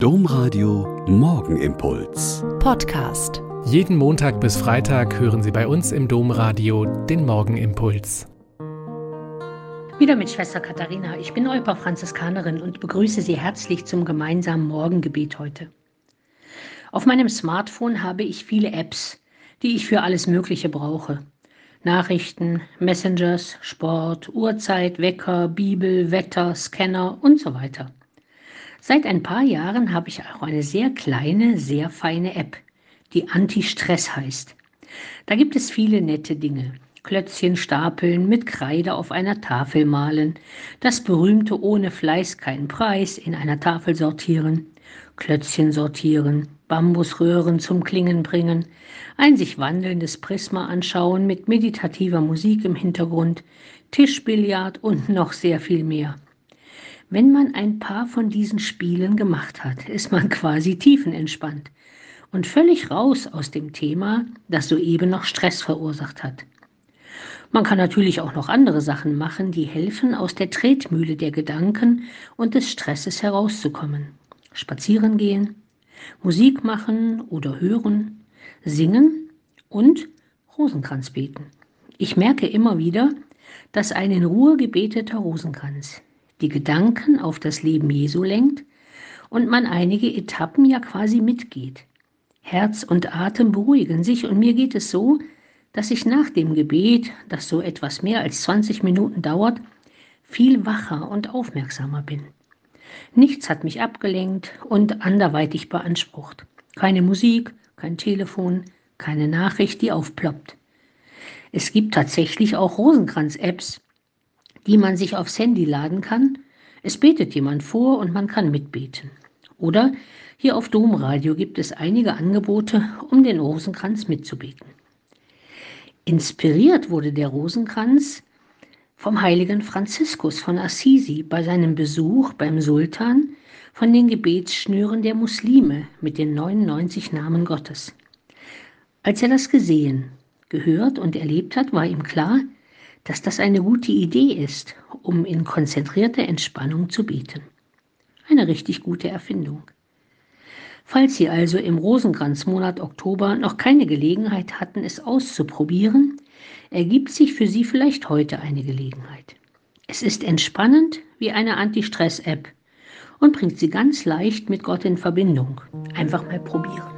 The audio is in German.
Domradio Morgenimpuls. Podcast. Jeden Montag bis Freitag hören Sie bei uns im Domradio den Morgenimpuls. Wieder mit Schwester Katharina. Ich bin Euper Franziskanerin und begrüße Sie herzlich zum gemeinsamen Morgengebet heute. Auf meinem Smartphone habe ich viele Apps, die ich für alles Mögliche brauche. Nachrichten, Messengers, Sport, Uhrzeit, Wecker, Bibel, Wetter, Scanner und so weiter. Seit ein paar Jahren habe ich auch eine sehr kleine, sehr feine App, die Anti-Stress heißt. Da gibt es viele nette Dinge. Klötzchen stapeln, mit Kreide auf einer Tafel malen, das berühmte ohne Fleiß keinen Preis in einer Tafel sortieren, Klötzchen sortieren, Bambusröhren zum Klingen bringen, ein sich wandelndes Prisma anschauen mit meditativer Musik im Hintergrund, Tischbillard und noch sehr viel mehr. Wenn man ein paar von diesen Spielen gemacht hat, ist man quasi tiefenentspannt und völlig raus aus dem Thema, das soeben noch Stress verursacht hat. Man kann natürlich auch noch andere Sachen machen, die helfen, aus der Tretmühle der Gedanken und des Stresses herauszukommen. Spazieren gehen, Musik machen oder hören, singen und Rosenkranz beten. Ich merke immer wieder, dass ein in Ruhe gebeteter Rosenkranz die Gedanken auf das Leben Jesu lenkt und man einige Etappen ja quasi mitgeht. Herz und Atem beruhigen sich und mir geht es so, dass ich nach dem Gebet, das so etwas mehr als 20 Minuten dauert, viel wacher und aufmerksamer bin. Nichts hat mich abgelenkt und anderweitig beansprucht. Keine Musik, kein Telefon, keine Nachricht, die aufploppt. Es gibt tatsächlich auch Rosenkranz-Apps, die man sich aufs Handy laden kann. Es betet jemand vor und man kann mitbeten. Oder hier auf Domradio gibt es einige Angebote, um den Rosenkranz mitzubeten. Inspiriert wurde der Rosenkranz vom heiligen Franziskus von Assisi bei seinem Besuch beim Sultan von den Gebetsschnüren der Muslime mit den 99 Namen Gottes. Als er das gesehen, gehört und erlebt hat, war ihm klar, dass das eine gute Idee ist, um in konzentrierter Entspannung zu beten. Eine richtig gute Erfindung. Falls Sie also im Rosenkranzmonat Oktober noch keine Gelegenheit hatten, es auszuprobieren, ergibt sich für Sie vielleicht heute eine Gelegenheit. Es ist entspannend wie eine Anti-Stress-App und bringt Sie ganz leicht mit Gott in Verbindung. Einfach mal probieren.